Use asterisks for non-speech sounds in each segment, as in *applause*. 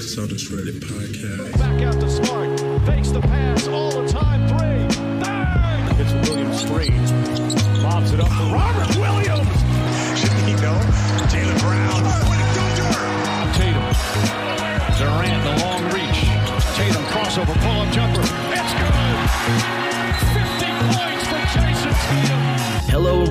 Celtics Reddit podcast. Back out Smart.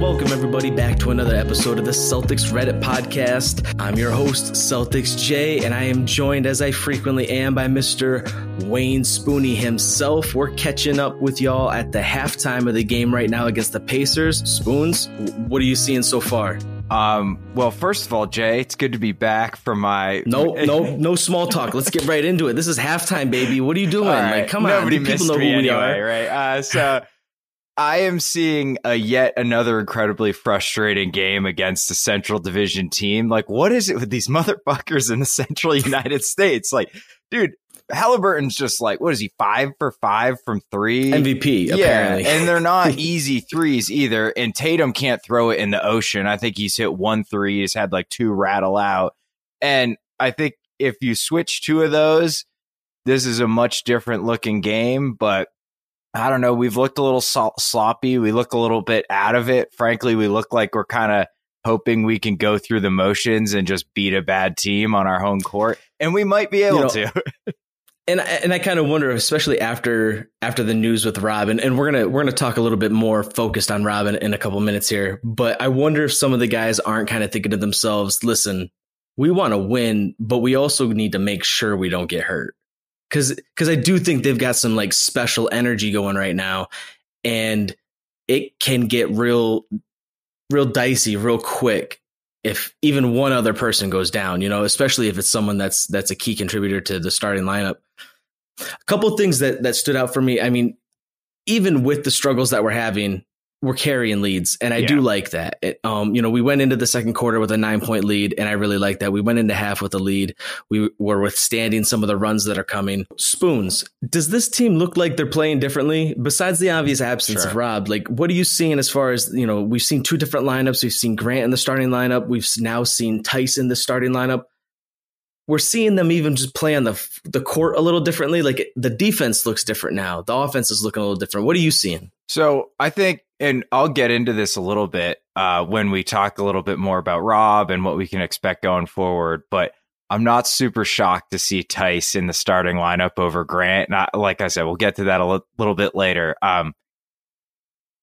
Welcome everybody back to another episode of the Celtics Reddit podcast. I'm your host, Celtics J, and I am joined as I frequently am by Mr. Wayne Spooney himself. We're catching up with y'all at the halftime of the game right now against the Pacers. Spoons, what are you seeing so far? Um, well, first of all, Jay, it's good to be back from my no, *laughs* no, no small talk. Let's get right into it. This is halftime, baby. What are you doing? Right. Like, come Nobody on, people know who me we anyway, are. right? Uh, so I am seeing a yet another incredibly frustrating game against a Central Division team. Like, what is it with these *laughs* motherfuckers in the Central United States? Like, dude, Halliburton's just like, what is he, five for five from three? MVP, apparently. Yeah, and they're not *laughs* easy threes either. And Tatum can't throw it in the ocean. I think he's hit one three. He's had like two rattle out. And I think if you switch two of those, this is a much different looking game. But I don't know. We've looked a little so- sloppy. We look a little bit out of it. Frankly, we look like we're kind of hoping we can go through the motions and just beat a bad team on our home court. And we might be able You know, to. *laughs* and and I kind of wonder, especially after after the news with Robin, and we're gonna we're gonna talk a little bit more focused on Robin in a couple minutes here. But I wonder if some of the guys aren't kind of thinking to themselves, "Listen, we want to win, but we also need to make sure we don't get hurt." Because because I do think they've got some like special energy going right now, and it can get real real dicey real quick if even one other person goes down, you know, especially if it's someone that's that's a key contributor to the starting lineup. A couple things that that stood out for me. I mean, even with the struggles that we're having, we're carrying leads, and I Yeah. do like that. It, um, you know, we went into the second quarter with a nine point lead, and I really like that. We went into half with a lead. We were withstanding some of the runs that are coming. Spoons, does this team look like they're playing differently? Besides the obvious absence Sure. of Rob, like what are you seeing as far as you know? We've seen two different lineups. We've seen Grant in the starting lineup. We've now seen Tyson in the starting lineup. We're seeing them even just play on the the court a little differently. Like the defense looks different now. The offense is looking a little different. What are you seeing? So I think, and I'll get into this a little bit uh, when we talk a little bit more about Rob and what we can expect going forward. But I'm not super shocked to see Theis in the starting lineup over Grant. Not like I said, we'll get to that a little bit later. Um,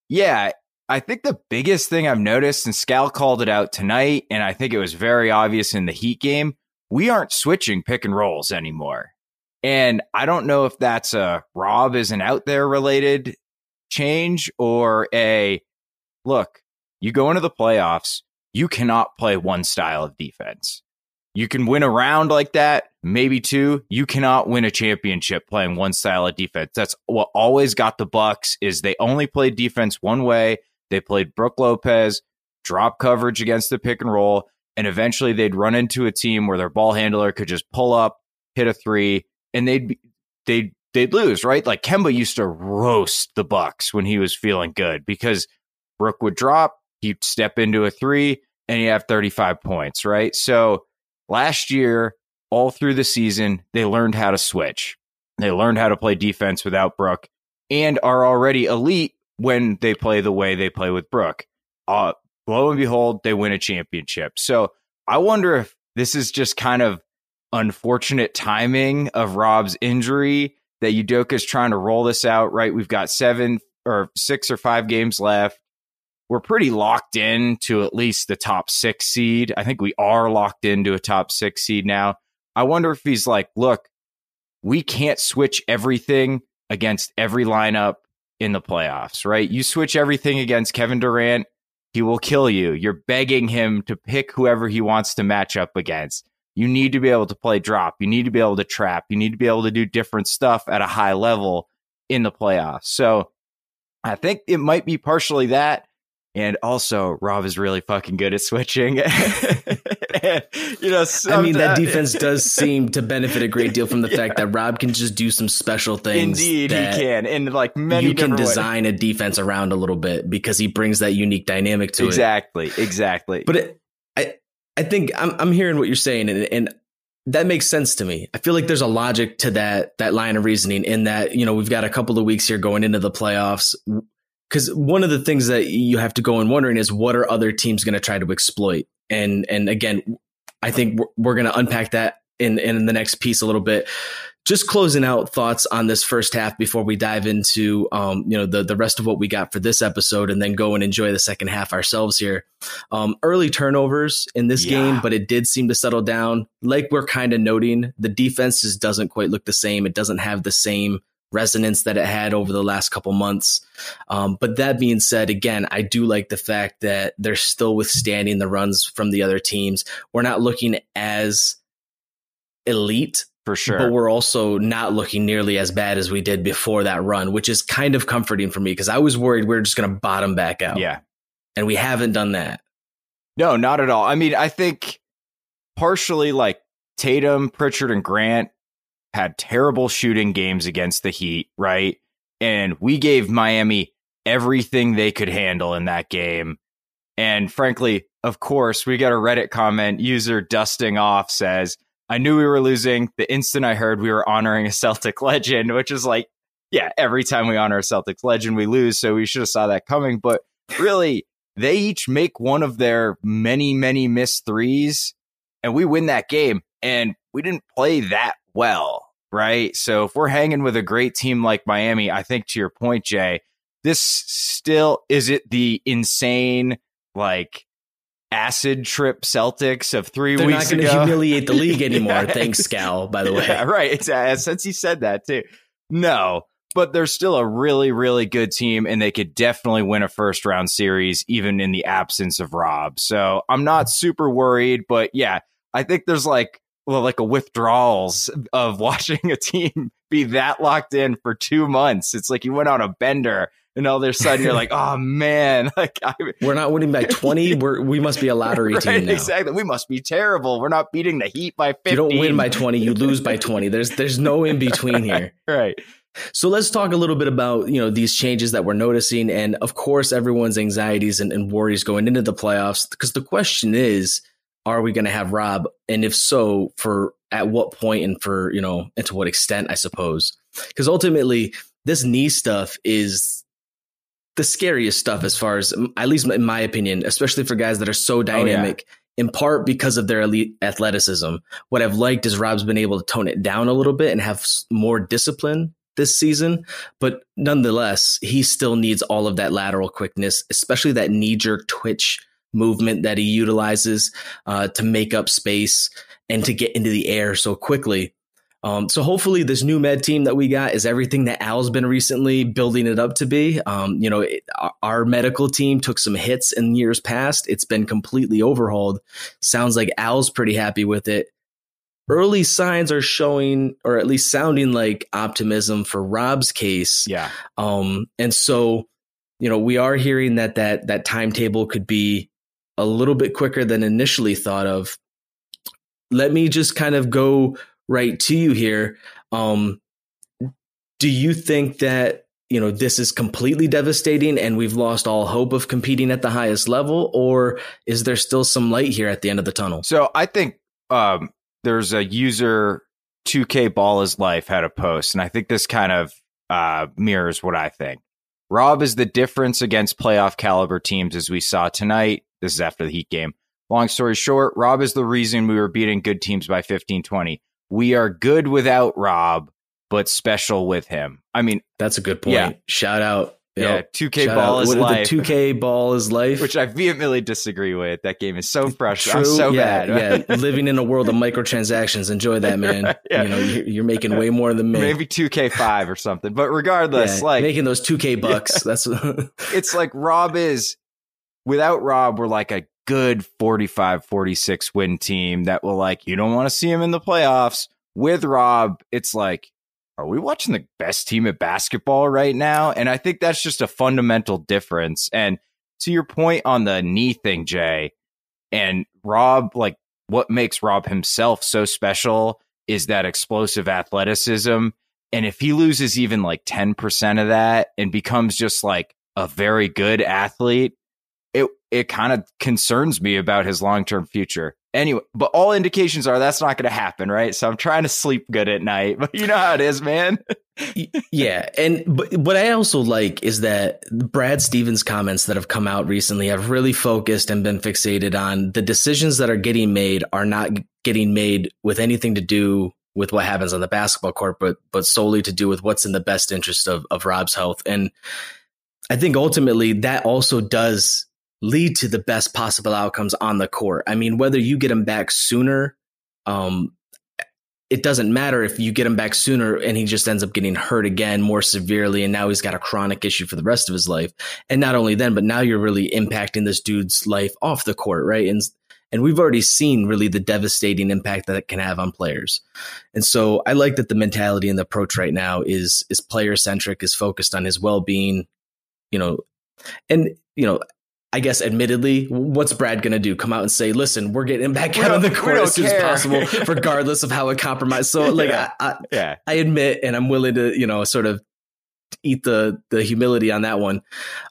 yeah, I think the biggest thing I've noticed, and Scal called it out tonight, and I think it was very obvious in the Heat game, we aren't switching pick and rolls anymore. And I don't know if that's a Rob isn't out there related change or a look, you go into the playoffs, you cannot play one style of defense. You can win a round like that, maybe two. You cannot win a championship playing one style of defense. That's what always got the Bucks is they only played defense one way. They played Brook Lopez, drop coverage against the pick and roll, and eventually they'd run into a team where their ball handler could just pull up, hit a three, and they'd they'd they'd lose, right? Like Kemba used to roast the Bucks when he was feeling good because Brook would drop, he'd step into a three, and he'd have 35 points, right? So last year, all through the season, they learned how to switch. They learned how to play defense without Brook and are already elite when they play the way they play with Brook. Uh, lo and behold, they win a championship. So I wonder if this is just kind of unfortunate timing of Rob's injury that Udoka's trying to roll this out, right? We've got seven or six or five games left. We're pretty locked in to at least the top six seed. I think we are locked into a top six seed now. I wonder if he's like, look, we can't switch everything against every lineup in the playoffs, right? You switch everything against Kevin Durant, he will kill you. You're begging him to pick whoever he wants to match up against. You need to be able to play drop. You need to be able to trap. You need to be able to do different stuff at a high level in the playoffs. So I think it might be partially that. And also, Rob is really fucking good at switching. *laughs* and, *laughs* you know, I mean, that defense does *laughs* seem to benefit a great deal from the yeah. fact that Rob can just do some special things. Indeed, he can, and like many, you can design ways. a defense around a little bit because he brings that unique dynamic to exactly, it. Exactly, exactly. But it, I, I think I'm, I'm hearing what you're saying, and, and that makes sense to me. I feel like there's a logic to that that line of reasoning in that, you know, we've got a couple of weeks here going into the playoffs because one of the things that you have to go and wondering is what are other teams going to try to exploit and and again i think we're, we're going to unpack that in in the next piece a little bit. Just closing out thoughts on this first half before we dive into um, you know the the rest of what we got for this episode and then go and enjoy the second half ourselves here. Um, early turnovers in this yeah. game but it did seem to settle down. Like we're kind of noting the defense just doesn't quite look the same. It doesn't have the same resonance that it had over the last couple months. Um, but that being said, again, I do like the fact that they're still withstanding the runs from the other teams. We're not looking as elite. For sure. But we're also not looking nearly as bad as we did before that run, which is kind of comforting for me because I was worried we are just going to bottom back out. Yeah. And we haven't done that. No, not at all. I mean, I think partially like Tatum, Pritchard, and Grant had terrible shooting games against the Heat, right? And we gave Miami everything they could handle in that game. And frankly, of course, we got a Reddit comment user dusting off says, I knew we were losing the instant I heard we were honoring a Celtic *laughs* legend, which is like, yeah, every time we honor a Celtics legend, we lose. So we should have saw that coming. But really, they each make one of their many, many missed threes, and we win that game. And we didn't play that well, right? So if we're hanging with a great team like Miami, I think to your point, Jay, this still is it the insane like acid trip Celtics of 3 They're weeks ago. They're not going to humiliate the league *laughs* anymore. yeah, Thanks, Scal, by the way. Yeah, right. It's, uh, since he said that too. No, but they're still a really, really good team, and they could definitely win a first round series, even in the absence of Rob. So I'm not super worried, but yeah, I think there's like well, like a withdrawals of *laughs* watching a team be that locked in for two months. It's like you went on a bender and all of a sudden you're like, *laughs* oh man, *laughs* like I, we're not winning by 20. We're, we must be a lottery right, team now. Exactly. We must be terrible. We're not beating the Heat by 50. You don't win by 20. You lose by 20. There's, there's no in between here. right. So let's talk a little bit about, you know, these changes that we're noticing. And of course, everyone's anxieties and, and worries going into the playoffs, because the question is, are we going to have Rob? And if so, for at what point and for, you know, and to what extent, I suppose. Because ultimately, this knee stuff is the scariest stuff as far as, at least in my opinion, especially for guys that are so dynamic. Oh, yeah. In part because of their elite athleticism. What I've liked is Rob's been able to tone it down a little bit and have more discipline this season, but nonetheless, he still needs all of that lateral quickness, especially that knee jerk twitch movement that he utilizes uh, to make up space and to get into the air so quickly. Um, so hopefully this new med team that we got is everything that Al's been recently building it up to be. Um, you know, it, our medical team took some hits in years past. It's been completely overhauled. Sounds like Al's pretty happy with it. Early signs are showing, or at least sounding like optimism for Rob's case. Yeah. Um, and so, you know, we are hearing that that that timetable could be a little bit quicker than initially thought of. Let me just kind of go right to you here. Um, do you think that you know this is completely devastating and we've lost all hope of competing at the highest level, or is there still some light here at the end of the tunnel? So I think um, there's a user 2K Ball is Life had a post, and I think this kind of uh, mirrors what I think. Rob is the difference against playoff caliber teams as we saw tonight. This is after the Heat game. Long story short, Rob is the reason we were beating good teams by 15 20. We are good without Rob, but special with him. I mean, that's a good point. Yeah. Shout out yeah, 2K ball out. is life. The 2K ball is life, which I vehemently disagree with. That game is so fresh. So yeah, bad. yeah, living in a world of microtransactions. Enjoy that, man. *laughs* yeah. You know, you're, making way more than me. Maybe 2K5 or something. But regardless, yeah, like making those 2K bucks. Yeah. That's *laughs* it's like Rob is without Rob, we're like a good 45 46 win team that will like you don't want to see him in the playoffs. With Rob, it's like are we watching the best team at basketball right now? And I think that's just a fundamental difference. And to your point on the knee thing, Jay, and Rob, like what makes Rob himself so special is that explosive athleticism. And if he loses even like 10% of that and becomes just like a very good athlete, it it kind of concerns me about his long-term future. Anyway, but all indications are that's not going to happen, right? So I'm trying to sleep good at night, but you know how it is, man. yeah, and but what I also like is that Brad Stevens' comments that have come out recently have really focused and been fixated on the decisions that are getting made are not getting made with anything to do with what happens on the basketball court, but but solely to do with what's in the best interest of of Rob's health. And I think ultimately that also does lead to the best possible outcomes on the court. I mean, whether you get him back sooner, um, it doesn't matter if you get him back sooner and he just ends up getting hurt again more severely. And now he's got a chronic issue for the rest of his life. And not only then, but now you're really impacting this dude's life off the court, right? And, and we've already seen really the devastating impact that it can have on players. And so I like that the mentality and the approach right now is, is player centric, is focused on his well being, you know, and, you know, I guess, admittedly, what's Brad going to do? Come out and say, "Listen, we're getting back out of the court as soon care. as possible, *laughs* regardless of how it compromised." So, like, yeah. I, I, yeah. I admit, and I'm willing to, you know, sort of eat the the humility on that one.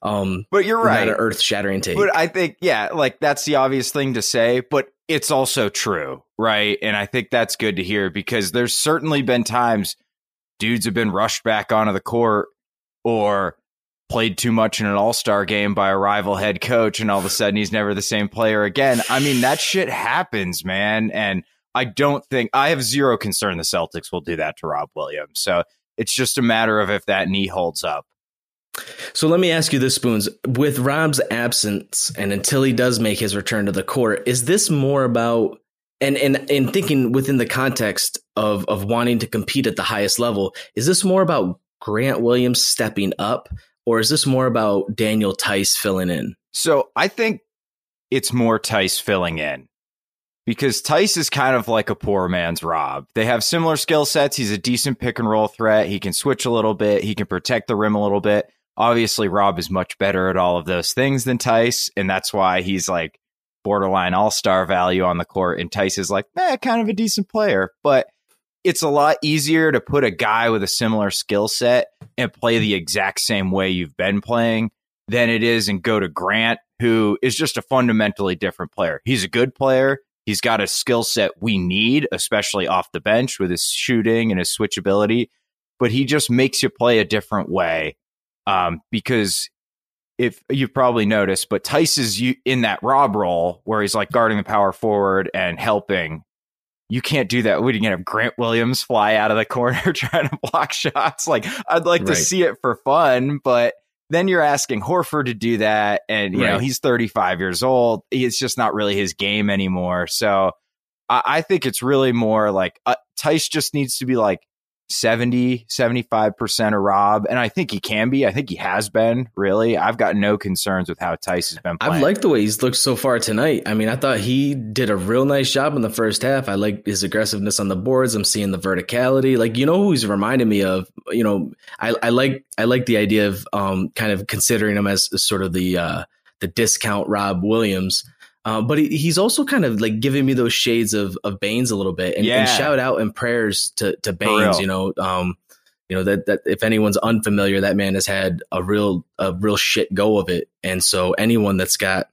Um, but you're right, an earth shattering take. But I think, yeah, like that's the obvious thing to say, but it's also true, right? And I think that's good to hear because there's certainly been times dudes have been rushed back onto the court or played too much in an all-star game by a rival head coach and all of a sudden he's never the same player again. I mean, that shit happens, man. And I don't think I have zero concern the Celtics will do that to Rob Williams. So it's just a matter of if that knee holds up. So let me ask you this, Spoons. With Rob's absence and until he does make his return to the court, is this more about and and and thinking within the context of of wanting to compete at the highest level, is this more about Grant Williams stepping up or is this more about Daniel Theis filling in? So I think it's more Theis filling in because Theis is kind of like a poor man's Rob. They have similar skill sets. He's a decent pick and roll threat. He can switch a little bit. He can protect the rim a little bit. Obviously, Rob is much better at all of those things than Theis, and that's why he's like borderline all star value on the court. And Theis is like, eh, kind of a decent player, but it's a lot easier to put a guy with a similar skill set and play the exact same way you've been playing than it is and go to Grant, who is just a fundamentally different player. He's a good player. He's got a skill set we need, especially off the bench with his shooting and his switchability, but he just makes you play a different way. Um, because if you've probably noticed, but Theis is in that Rob role where he's like guarding the power forward and helping you can't do that. We didn't have Grant Williams fly out of the *laughs* corner trying to block shots. Like I'd like right. to see it for fun, but then you're asking Horford to do that, and you right. know he's 35 years old. It's just not really his game anymore. So I, I think it's really more like uh, Theis just needs to be like 70, 75% of Rob. And I think he can be. I think he has been, really. I've got no concerns with how Theis has been playing. I've liked the way he's looked so far tonight. I mean, I thought he did a real nice job in the first half. I like his aggressiveness on the boards. I'm seeing the verticality. Like, you know who he's reminding me of? You know, I, I like I like the idea of um kind of considering him as sort of the uh the discount Rob Williams. Uh, but he, he's also kind of like giving me those shades of of Baynes a little bit, and, yeah. and shout out and prayers to to Baynes. You know, um, you know that that if anyone's unfamiliar, that man has had a real a real shit go of it, and so anyone that's got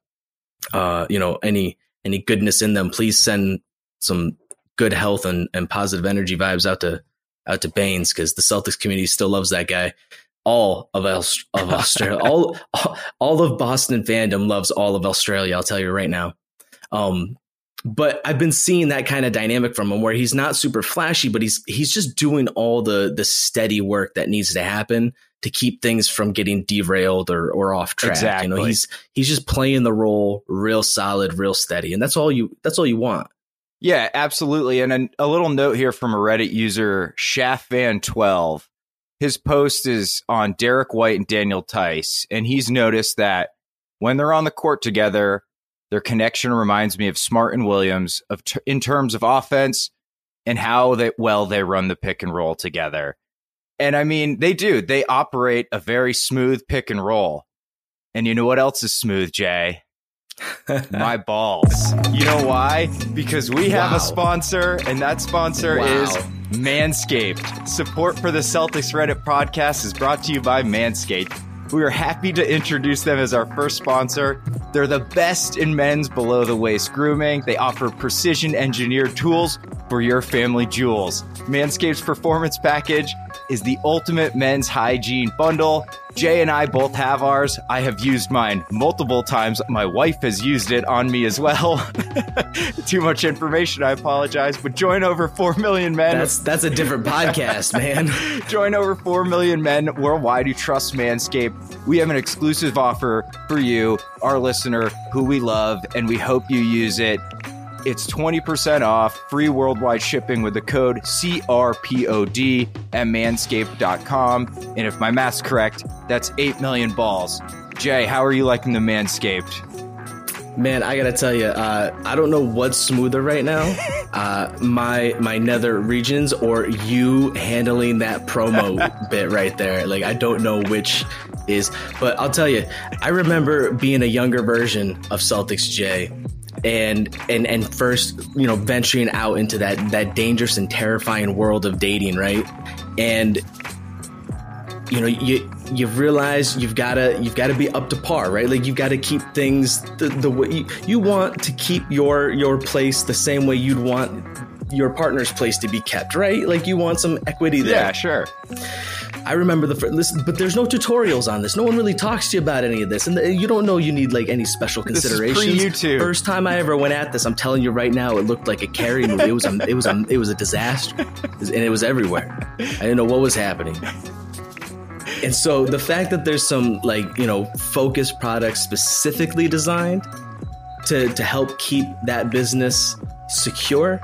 uh, you know any any goodness in them, please send some good health and, and positive energy vibes out to out to Baynes because the Celtics community still loves that guy all of, of *laughs* Australia. all, all of Boston fandom loves all of Australia. I'll tell you right now. Um, but I've been seeing that kind of dynamic from him where he's not super flashy, but he's he's just doing all the the steady work that needs to happen to keep things from getting derailed or or off track. Exactly. You know, he's he's just playing the role real solid, real steady, and that's all you that's all you want. Yeah, absolutely. And a, a little note here from a Reddit user, Shaftvan12. His post is on Derrick White and Daniel Theis, and he's noticed that when they're on the court together, their connection reminds me of Smart and Williams of t- in terms of offense and how they, well they run the pick and roll together. And I mean, they do. They operate a very smooth pick and roll. And you know what else is smooth, Jay? *laughs* My balls. You know why? Because we have Wow. a sponsor, and that sponsor Wow. is Manscaped. Support for the Celtics Reddit podcast is brought to you by Manscaped. We are happy to introduce them as our first sponsor. They're the best in men's below the waist grooming. They offer precision engineered tools for your family jewels. Manscaped's performance package is the ultimate men's hygiene bundle. Jay and I both have ours. I have used mine multiple times. My wife has used it on me as well. *laughs* Too much information, I apologize. But join over 4 million men. That's that's a different podcast, *laughs* man. Join over 4 million men worldwide who trust Manscaped. We have an exclusive offer for you, our listener, who we love, and we hope you use it. It's 20% off, free worldwide shipping with the code CRPOD at manscaped.com. And if my math's correct, that's 8 million balls. Jay, how are you liking the Manscaped? Man, I gotta tell you, uh, I don't know what's smoother right now. *laughs* Uh, my my nether regions or you handling that promo *laughs* bit right there. Like I don't know which is, but I'll tell you, I remember being a younger version of Celtics J. And and and first, you know, venturing out into that that dangerous and terrifying world of dating, right? And you know you you've realized you've got to you've got to be up to par right like you've got to keep things the, the way you, you want to keep your your place the same way you'd want your partner's place to be kept right like you want some equity there Yeah, sure. I remember the fir- listen but there's no tutorials on this. No one really talks to you about any of this and the, you don't know you need like any special considerations. This is first time i ever went at this i'm telling you right now it looked like a Carrie movie. It was a, it was a, it was a disaster. And it was everywhere. I didn't know what was happening. And so the fact that there's some like, you know, focused products specifically designed to to help keep that business secure,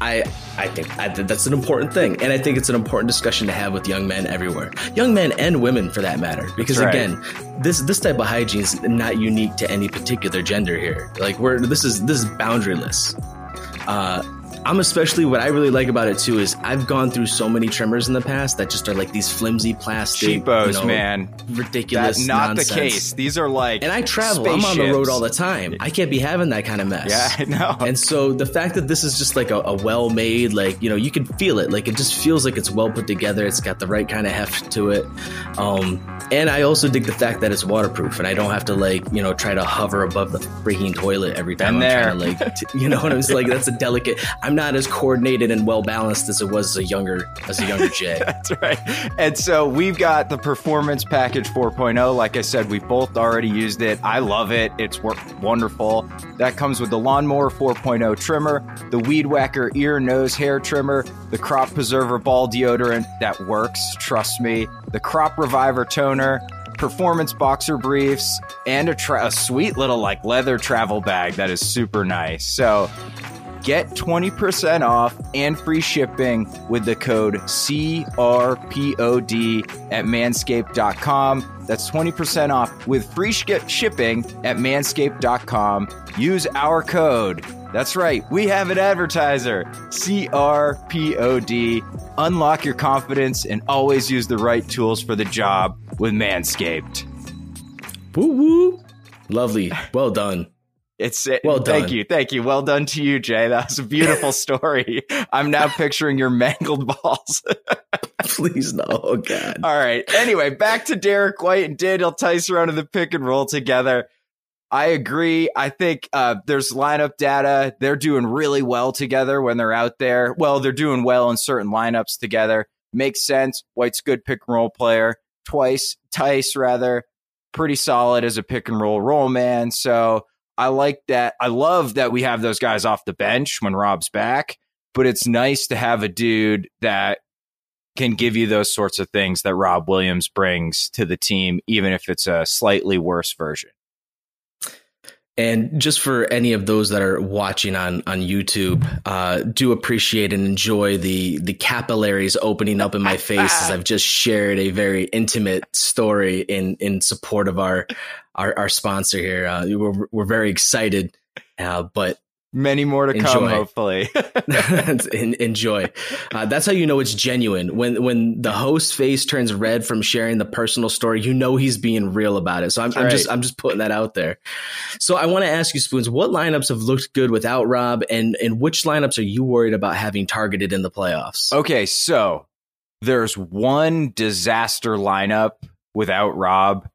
I I think I, that's an important thing, and I think it's an important discussion to have with young men everywhere, young men and women for that matter. Because right. again, this this type of hygiene is not unique to any particular gender here. Like we're this is this is boundaryless. Uh, I'm especially what I really like about it too is I've gone through so many trimmers in the past that just are like these flimsy plastic, Cheapos, you know, man. ridiculous. That's not nonsense. the case. These are like And I travel. I'm on the road all the time. I can't be having that kind of mess. Yeah, *laughs* I know. And so the fact that this is just like a, a well made, like, you know, you can feel it. Like it just feels like it's well put together. It's got the right kind of heft to it. Um, and I also dig the fact that it's waterproof and I don't have to like, you know, try to hover above the freaking toilet every time I'm trying to like, t- you know what I'm saying? Like that's a delicate, I'm not as coordinated and well balanced as it was as a younger, as a younger Jay. *laughs* That's right. And so we've got the Performance Package 4.0. Like I said, we both already used it. I love it. It's wonderful. That comes with the Lawnmower 4.0 trimmer, the Weed Whacker ear, nose, hair trimmer, the Crop Preserver ball deodorant that works, trust me, the Crop Reviver toner. Performance boxer briefs and a, tra- a sweet little like leather travel bag that is super nice. So Get 20% off and free shipping with the code CRPOD at manscaped.com. That's 20% off with free sh- shipping at manscaped.com. Use our code. That's right, we have an advertiser. CRPOD. Unlock your confidence and always use the right tools for the job with Manscaped. woo woo. Lovely. Well done. It's it. Well Thank you. Thank you. Well done to you, Jay. That was a beautiful *laughs* story. I'm now picturing your mangled balls. *laughs* Please no. Oh God. All right. Anyway, back to Derrick White and Daniel Theis running the pick and roll together. I agree. I think uh, there's lineup data. They're doing really well together when they're out there. Well, they're doing well in certain lineups together. Makes sense. White's good pick and roll player. Twice, Theis rather, pretty solid as a pick and roll roll man. So I like that. I love that we have those guys off the bench when Rob's back, but it's nice to have a dude that can give you those sorts of things that Rob Williams brings to the team, even if it's a slightly worse version. And just for any of those that are watching on on YouTube, uh, do appreciate and enjoy the the capillaries opening up in my face as *laughs* I've just shared a very intimate story in in support of our our, our sponsor here. Uh, we're we're very excited, uh, but Many more to Enjoy. come, hopefully. *laughs* *laughs* *laughs* enjoy. Uh, that's how you know it's genuine. When when the host face turns red from sharing the personal story, you know he's being real about it. So I'm, I'm Right. just I'm just putting that out there. So I want to ask you, Spoons, what lineups have looked good without Rob, and and which lineups are you worried about having targeted in the playoffs? okay, so there's one disaster lineup without Rob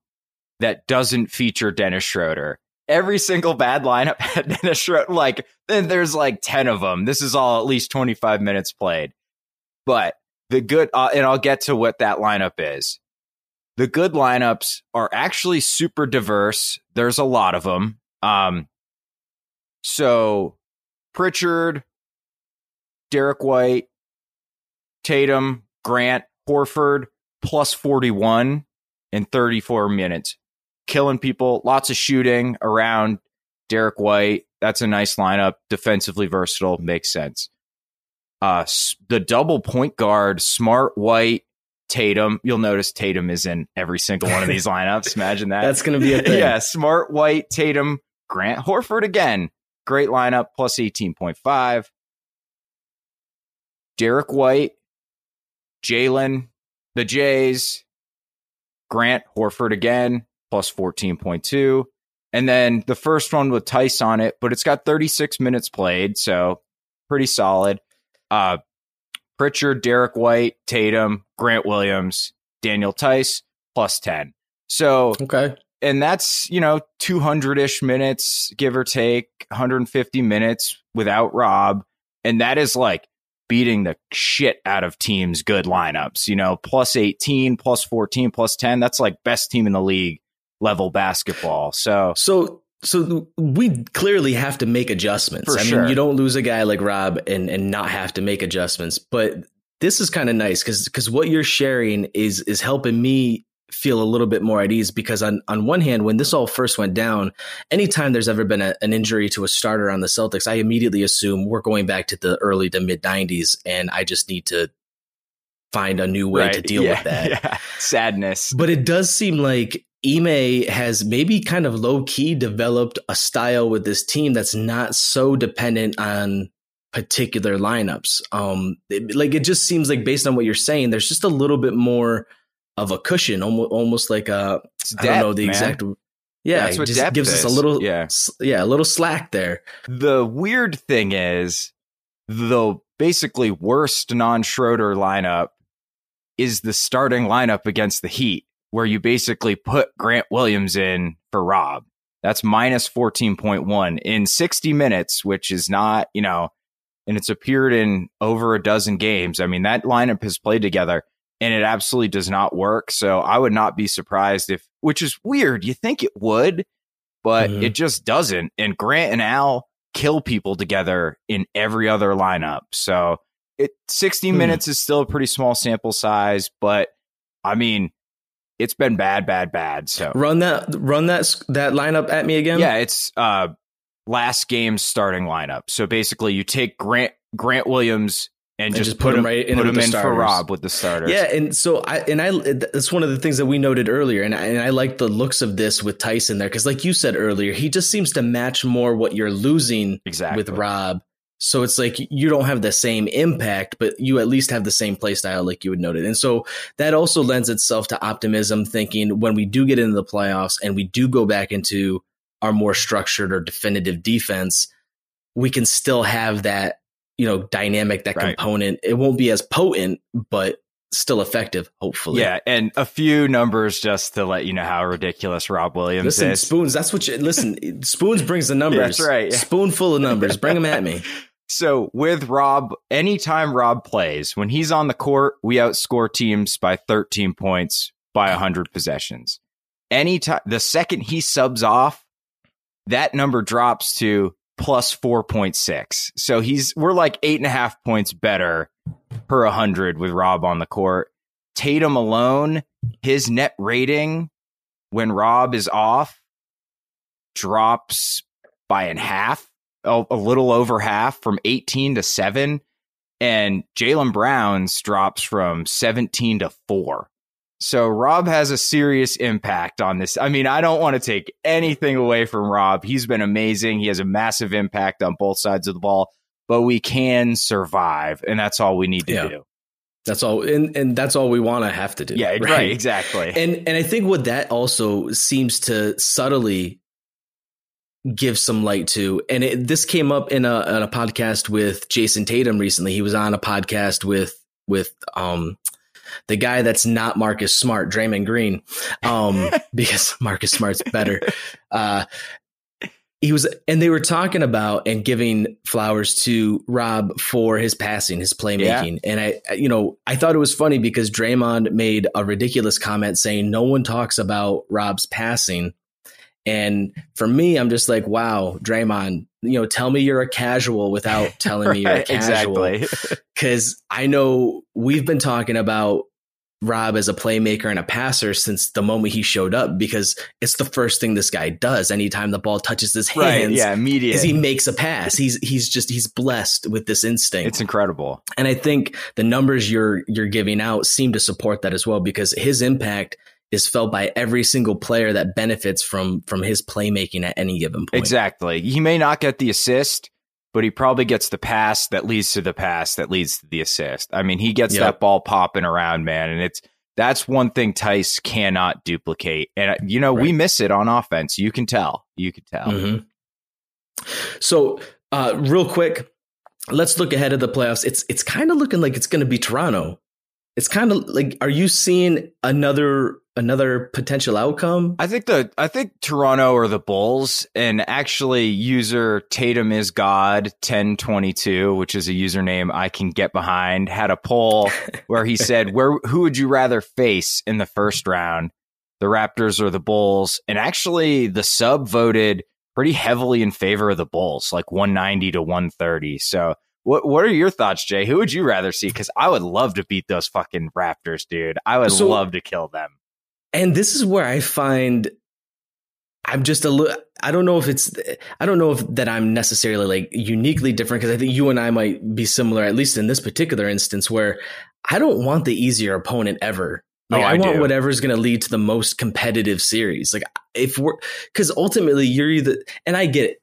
that doesn't feature Dennis Schroeder. Every single bad lineup *laughs* had Dennis Schroeder. Like, then there's like 10 of them. This is all at least 25 minutes played. But the good, uh, and I'll get to what that lineup is. The good lineups are actually super diverse. There's a lot of them. Um, so Pritchard, Derrick White, Tatum, Grant, Horford, plus 41 in 34 minutes. Killing people, lots of shooting around Derrick White. That's a nice lineup. Defensively versatile, makes sense. Uh, the double point guard, Smart, White, Tatum. You'll notice Tatum is in every single one of these *laughs* lineups. Imagine that. That's going to be a thing. *laughs* yeah, Smart, White, Tatum, Grant, Horford again. Great lineup, plus 18.5. Derrick White, Jaylen, the Jays, Grant, Horford again, plus 14.2. And then the first one with Theis on it, but it's got 36 minutes played, so pretty solid. Uh, Pritchard, Derrick White, Tatum, Grant Williams, Daniel Theis, plus 10. So Okay. and that's you know 200ish minutes give or take 150 minutes without rob and that is like beating the shit out of teams good lineups you know plus 18 plus 14 plus 10 that's like best team in the league level basketball so So so we clearly have to make adjustments. For I sure. mean, you don't lose a guy like Rob and and not have to make adjustments. But this is kind of nice because because what you're sharing is is helping me feel a little bit more at ease because on on one hand when this all first went down anytime there's ever been a, an injury to a starter on the Celtics I immediately assume we're going back to the early to mid 90s and I just need to find a new way to deal yeah, with that *laughs* yeah. sadness but it does seem like Ime has maybe kind of low key developed a style with this team that's not so dependent on particular lineups. Um, it- like it just seems like based on what you're saying, there's just a little bit more of a cushion, almost, almost like a I don't know the man. exact. Yeah, That's it what just depth gives us a little, Yeah. yeah, a little slack there. The weird thing is the basically worst non Schroeder lineup is the starting lineup against the Heat, where you basically put Grant Williams in for Rob. That's minus 14.1 in 60 minutes, which is not, you know, and it's appeared in over a dozen games. I mean, that lineup has played together and it absolutely does not work. So I would not be surprised if, which is weird. You think it would, but Mhm. it just doesn't. And Grant and Al kill people together in every other lineup. So it 60 Hmm. minutes is still a pretty small sample size, but I mean, it's been bad, bad, bad. So Run that, run that that lineup at me again. yeah, it's uh last game's starting lineup. So basically, you take Grant Grant Williams and, And just, just put, put him right in put him in for. Rob with the starters. Yeah, and so I and I that's one of the things that we noted earlier, and I, and I like the looks of this with Tyson there because, like you said earlier, he just seems to match more what you're losing exactly. with Rob. So it's like you don't have the same impact, but you at least have the same play style, like you had noted. And so that also lends itself to optimism, thinking when we do get into the playoffs and we do go back into our more structured or definitive defense, we can still have that, you know, dynamic, that Right. component. It won't be as potent, but still effective, hopefully. Yeah, and a few numbers just to let you know how ridiculous Rob Williams Listen, is. spoons. That's what you listen. Spoons brings the numbers. That's right. Spoonful of numbers. Bring them at me. *laughs* So with Rob, anytime Rob plays, when he's on the court, we outscore teams by 13 points by 100 possessions. Anytime the second he subs off, that number drops to plus 4.6. So he's, we're like eight and a half points better per 100 with Rob on the court. Tatum alone, his net rating when Rob is off drops by in half, a, a little over half from 18 to 7. And Jaylen Brown's drops from 17 to 4. So Rob has a serious impact on this. I mean, I don't want to take anything away from Rob. He's been amazing. He has a massive impact on both sides of the ball, but we can survive, and that's all we need to yeah. do. That's all, and, and that's all we want to have to do. Yeah, *laughs* right? right, exactly. And and I think what that also seems to subtly give some light to, and it, this came up in a, in a podcast with Jayson Tatum recently. He was on a podcast with with um the guy that's not Marcus Smart, Draymond Green, um, *laughs* because Marcus Smart's better. Uh, he was, and they were talking about and giving flowers to Rob for his passing, his playmaking. Yeah. And I, you know, I thought it was funny because Draymond made a ridiculous comment saying no one talks about Rob's passing. And for me, I'm just like, wow, Draymond, you know, tell me you're a casual without *laughs* telling right, me you're a casual. Exactly. *laughs* Cause I know we've been talking about Rob as a playmaker and a passer since the moment he showed up because it's the first thing this guy does anytime the ball touches his hands. Right, yeah, immediate. He makes a pass. He's he's just he's blessed with this instinct. It's incredible. And I think the numbers you're you're giving out seem to support that as well because his impact is felt by every single player that benefits from from his playmaking at any given point. Exactly. He may not get the assist, but he probably gets the pass that leads to the pass that leads to the assist. I mean, he gets yep. that ball popping around, man, and it's that's one thing Theis cannot duplicate. And uh, you know, right. we miss it on offense. You can tell. You can tell. Mm-hmm. So, uh, real quick, let's look ahead of the playoffs. It's it's kind of looking like it's going to be Toronto. It's kind of like, are you seeing another another potential outcome? I think the I think Toronto or the Bulls and actually user Tatum is God 1022, which is a username I can get behind, had a poll *laughs* where he said, "Where who would you rather face in the first round, the Raptors or the Bulls?" And actually the sub voted pretty heavily in favor of the Bulls, like 190 to 130. So what What are your thoughts, Jay? Who would you rather see? Because I would love to beat those fucking Raptors, dude. I would so, love to kill them. And this is where I find I'm just a little. I don't know if it's. I don't know if that I'm necessarily like uniquely different because I think you and I might be similar, at least in this particular instance, where I don't want the easier opponent ever. Like oh, I, I, want whatever's going to lead to the most competitive series. Like if we're because ultimately you're either, and I get it.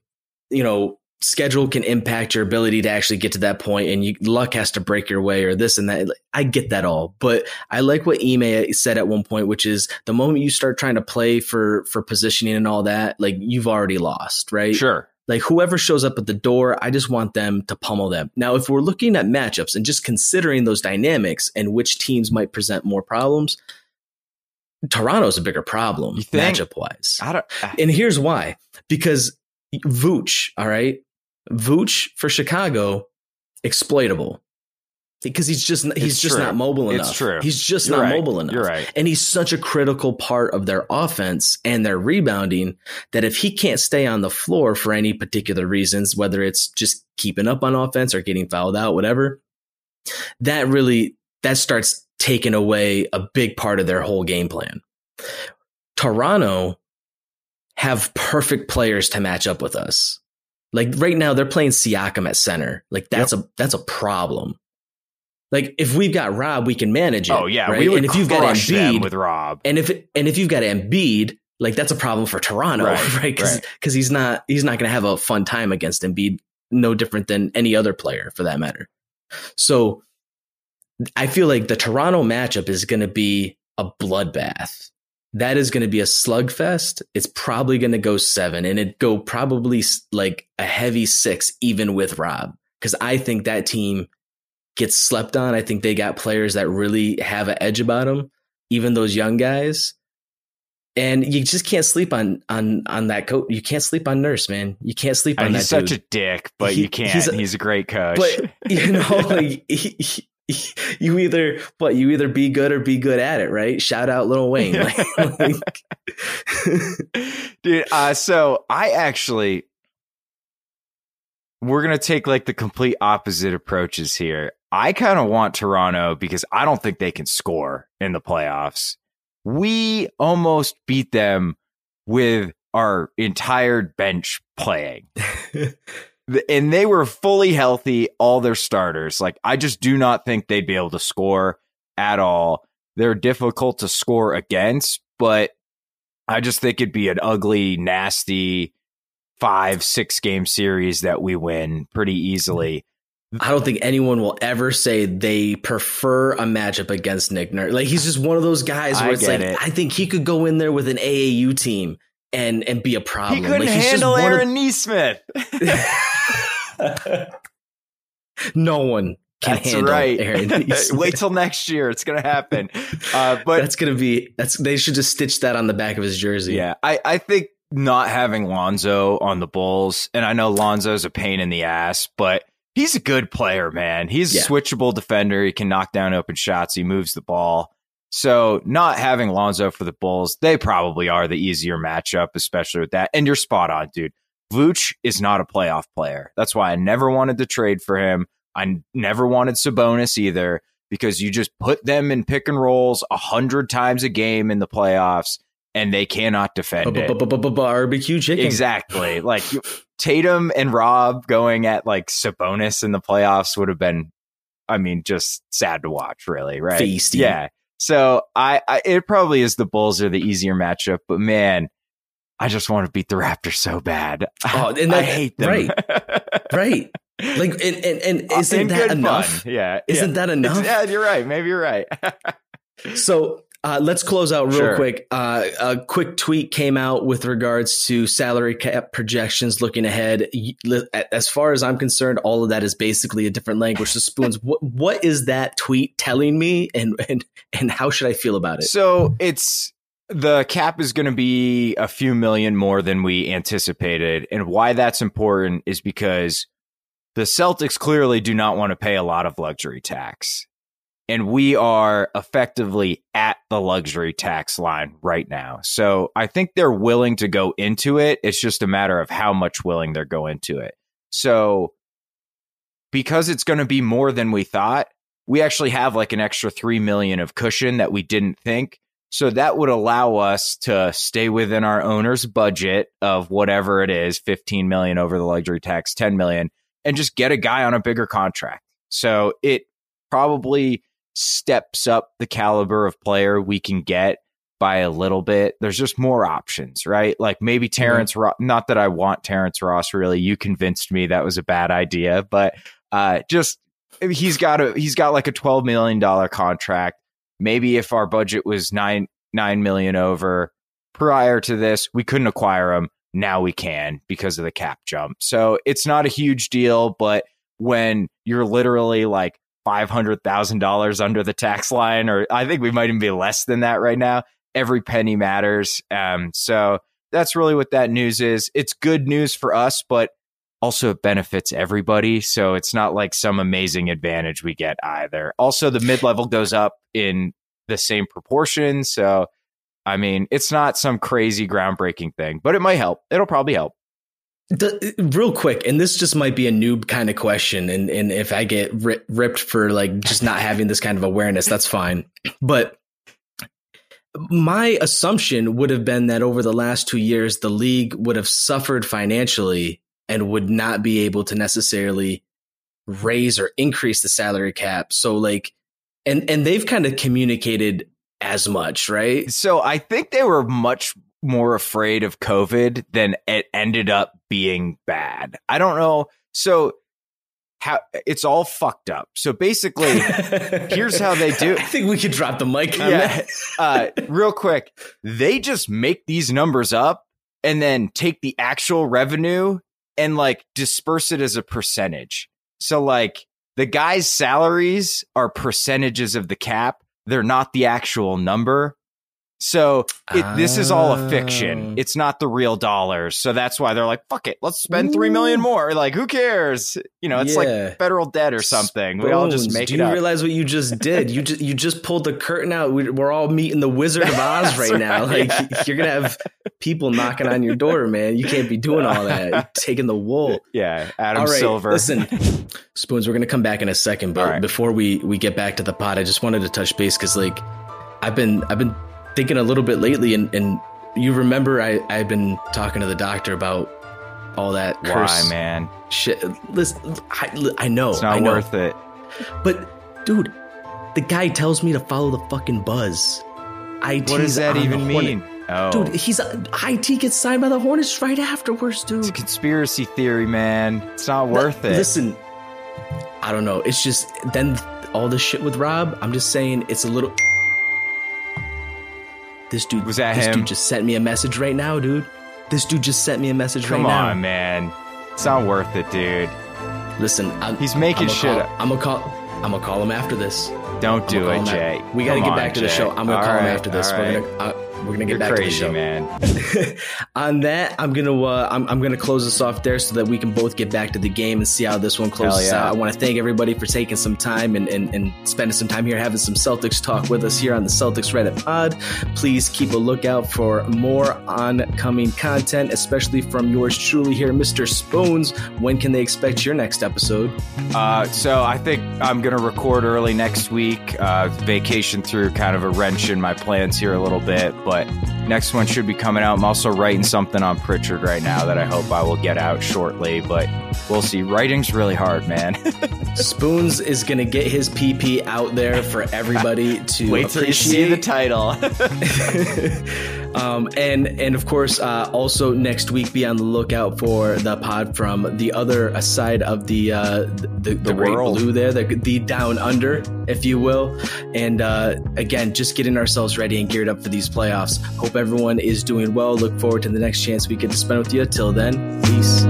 You know, schedule can impact your ability to actually get to that point and you, luck has to break your way or this and that. I get that all, but I like what Ime said at one point, which is the moment you start trying to play for, for positioning and all that, like you've already lost, right? Sure. Like whoever shows up at the door, I just want them to pummel them. Now, if we're looking at matchups and just considering those dynamics and which teams might present more problems, Toronto's a bigger problem matchup wise. and here's why. Because Vooch, all right, Vooch for Chicago, exploitable because he's just he's it's just true. not mobile enough. It's true. He's just You're not right. mobile enough. You're right. And he's such a critical part of their offense and their rebounding that if he can't stay on the floor for any particular reasons, whether it's just keeping up on offense or getting fouled out, whatever, that really that starts taking away a big part of their whole game plan. Toronto have perfect players to match up with us. Like right now, they're playing Siakam at center. Like that's yep. a that's a problem. Like if we've got Rob, we can manage it. Oh yeah, right? and if you've got Embiid with Rob, and if and if you've got Embiid, like that's a problem for Toronto, right? Because *laughs* right? because right. he's not he's not going to have a fun time against Embiid, no different than any other player for that matter. So I feel like the Toronto matchup is going to be a bloodbath that is going to be a slugfest. It's probably going to go seven and it go probably like a heavy six, even with Rob. Cause I think that team gets slept on. I think they got players that really have an edge about them, even those young guys. And you just can't sleep on on on that coach. You can't sleep on Nurse, man. You can't sleep uh, on he's that. He's such dude. a dick, but he, you can't. He's a, he's a, great coach. But you *laughs* know, like he, *laughs* you either what you either be good or be good at it, right? Shout out Lil Wayne. *laughs* Like, like, *laughs* Dude, uh, so I actually we're gonna take like the complete opposite approaches here. I kind of want Toronto because I don't think they can score in the playoffs. We almost beat them with our entire bench playing. And they were fully healthy, all their starters. Like, I just do not think they'd be able to score at all. They're difficult to score against, but I just think it'd be an ugly, nasty five, six game series that we win pretty easily. I don't think anyone will ever say they prefer a matchup against Nick Nurse. Like he's just one of those guys where I it's like it. I think he could go in there with an AAU team and and be a problem. He couldn't Like, he's just handle one of- Aaron Nesmith. *laughs* *laughs* no one can That's handle right. Aaron *laughs* Wait till next year; it's gonna happen. Uh, but that's gonna be that's they should just stitch that on the back of his jersey. Yeah, I, I think not having Lonzo on the Bulls, and I know Lonzo's a pain in the ass, but he's a good player, man. He's Yeah. a switchable defender. He can knock down open shots. He moves the ball. So not having Lonzo for the Bulls, they probably are the easier matchup, especially with that. And you're spot on, dude. Vooch is not a playoff player. That's why I never wanted to trade for him. I never wanted Sabonis either because you just put them in pick and rolls a hundred times a game in the playoffs and they cannot defend it. Barbecue chicken. Exactly. Like Tatum and Rob going at like Sabonis in the playoffs would have been, I mean, just sad to watch, really, right? Feasty. Yeah. So I, I, it probably is the Bulls are the easier matchup, but man, I just want to beat the Raptors so bad. Oh, *laughs* and I hate them. right. *laughs* Right. Like and and, and isn't In that enough? fun. Yeah. Isn't yeah. that enough? Yeah, you're right. Maybe you're right. *laughs* So uh, let's close out real Sure. quick. Uh, a quick tweet came out with regards to salary cap projections looking ahead. As far as I'm concerned, all of that is basically a different language to spoons. what, what is that tweet telling me, and and and how should I feel about it? So it's the cap is going to be a few million more than we anticipated. And why that's important is because the Celtics clearly do not want to pay a lot of luxury tax. And we are effectively at the luxury tax line right now. So I think they're willing to go into it. It's just a matter of how much willing they're going into it. So because it's going to be more than we thought, we actually have like an extra 3 million of cushion that we didn't think. So that would allow us to stay within our owner's budget of whatever it is, 15 million over the luxury tax, 10 million, and just get a guy on a bigger contract. So it probably steps up the caliber of player we can get by a little bit. There's just more options, right? Like maybe Terrence Ross, not that I want Terrence Ross really. You convinced me that was a bad idea, but uh just he's got a he's got like a 12 million dollar contract. Maybe if our budget was 9 9 million over prior to this, we couldn't acquire him. Now we can because of the cap jump. So it's not a huge deal, but when you're literally like five hundred thousand dollars under the tax line, or I think we might even be less than that right now. Every penny matters. Um, so that's really what that news is. It's good news for us, but also it benefits everybody. So it's not like some amazing advantage we get either. Also, the mid level goes up in the same proportion. So I mean, it's not some crazy groundbreaking thing, but it might help. It'll probably help. Real quick, and this just might be a noob kind of question, and and if I get ri- ripped for like just not having this kind of awareness, that's fine. But my assumption would have been that over the last two years, the league would have suffered financially and would not be able to necessarily raise or increase the salary cap. So like, and and they've kind of communicated as much, right? So I think they were much more afraid of COVID than it ended up being bad. I don't know. So how it's all fucked up. So basically, *laughs* here's how they do. I think we could drop the mic yeah, *laughs* uh, real quick, they just make these numbers up and then take the actual revenue and like disperse it as a percentage. So like the guys' salaries are percentages of the cap. They're not the actual number. So it, this is all a fiction. Oh. It's not the real dollars. So that's why they're like, fuck it, let's spend three million more. Like, who cares? You know, it's Yeah. like federal debt or something. We all just Spoons, make Do it you up. realize what you just did? You just you just pulled the curtain out. We, we're all meeting the Wizard of Oz *laughs* right now. Like Yeah. you're gonna have people knocking on your door, man. You can't be doing all that. You're *laughs* taking the wool. yeah, Adam All right, Silver. Listen, Spoons, we're gonna come back in a second, but right. before we we get back to the pot, I just wanted to touch base because like I've been I've been thinking a little bit lately, and and you remember I I've been talking to the doctor about all that curse Why, man? shit. Listen, I, I know It's not I know, worth it. but dude, the guy tells me to follow the fucking buzz. IT's What does that even mean? Oh, Dude, he's IT gets signed by the Hornets right afterwards, dude. it's a conspiracy theory, man. It's not worth it. Listen, I don't know. It's just then all this shit with Rob. I'm just saying it's a little. This dude Was that this him? dude just sent me a message right now, dude. This dude just sent me a message Come right on, man. It's not worth it, dude. Listen, I'm, He's making I'm shit Call, up. I'm gonna call. I'm gonna call him after this. Don't do it, gonna call him Jay. We got to Come get on, back to the show. I'm gonna All call him after this. right. gonna uh, we're gonna get You're back crazy, to the show. man. *laughs* On that, I'm gonna uh, I'm, I'm gonna close this off there so that we can both get back to the game and see how this one closes yeah. out. I want to thank everybody for taking some time and, and, and spending some time here having some Celtics talk with us here on the Celtics Reddit Pod. Please keep a lookout for more oncoming content, especially from yours truly here, Mr. Spoons. When can they expect your next episode? Uh, so I think I'm gonna record early next week. Uh, vacation threw kind of a wrench in my plans here a little bit, but but next one should be coming out. I'm also writing something on Pritchard right now that I hope I will get out shortly, but we'll see. Writing's really hard, man. *laughs* Spoons is gonna get his PP out there for everybody *laughs* to Wait till you see the title. *laughs* um, and and of course, uh, also next week, be on the lookout for the pod from the other side of the uh, the, the, The great world. blue there, the, the down under, if you will. And uh, again, just getting ourselves ready and geared up for these playoffs. Hope everyone is doing well. Look forward to the next chance we get to spend with you. Till then, peace.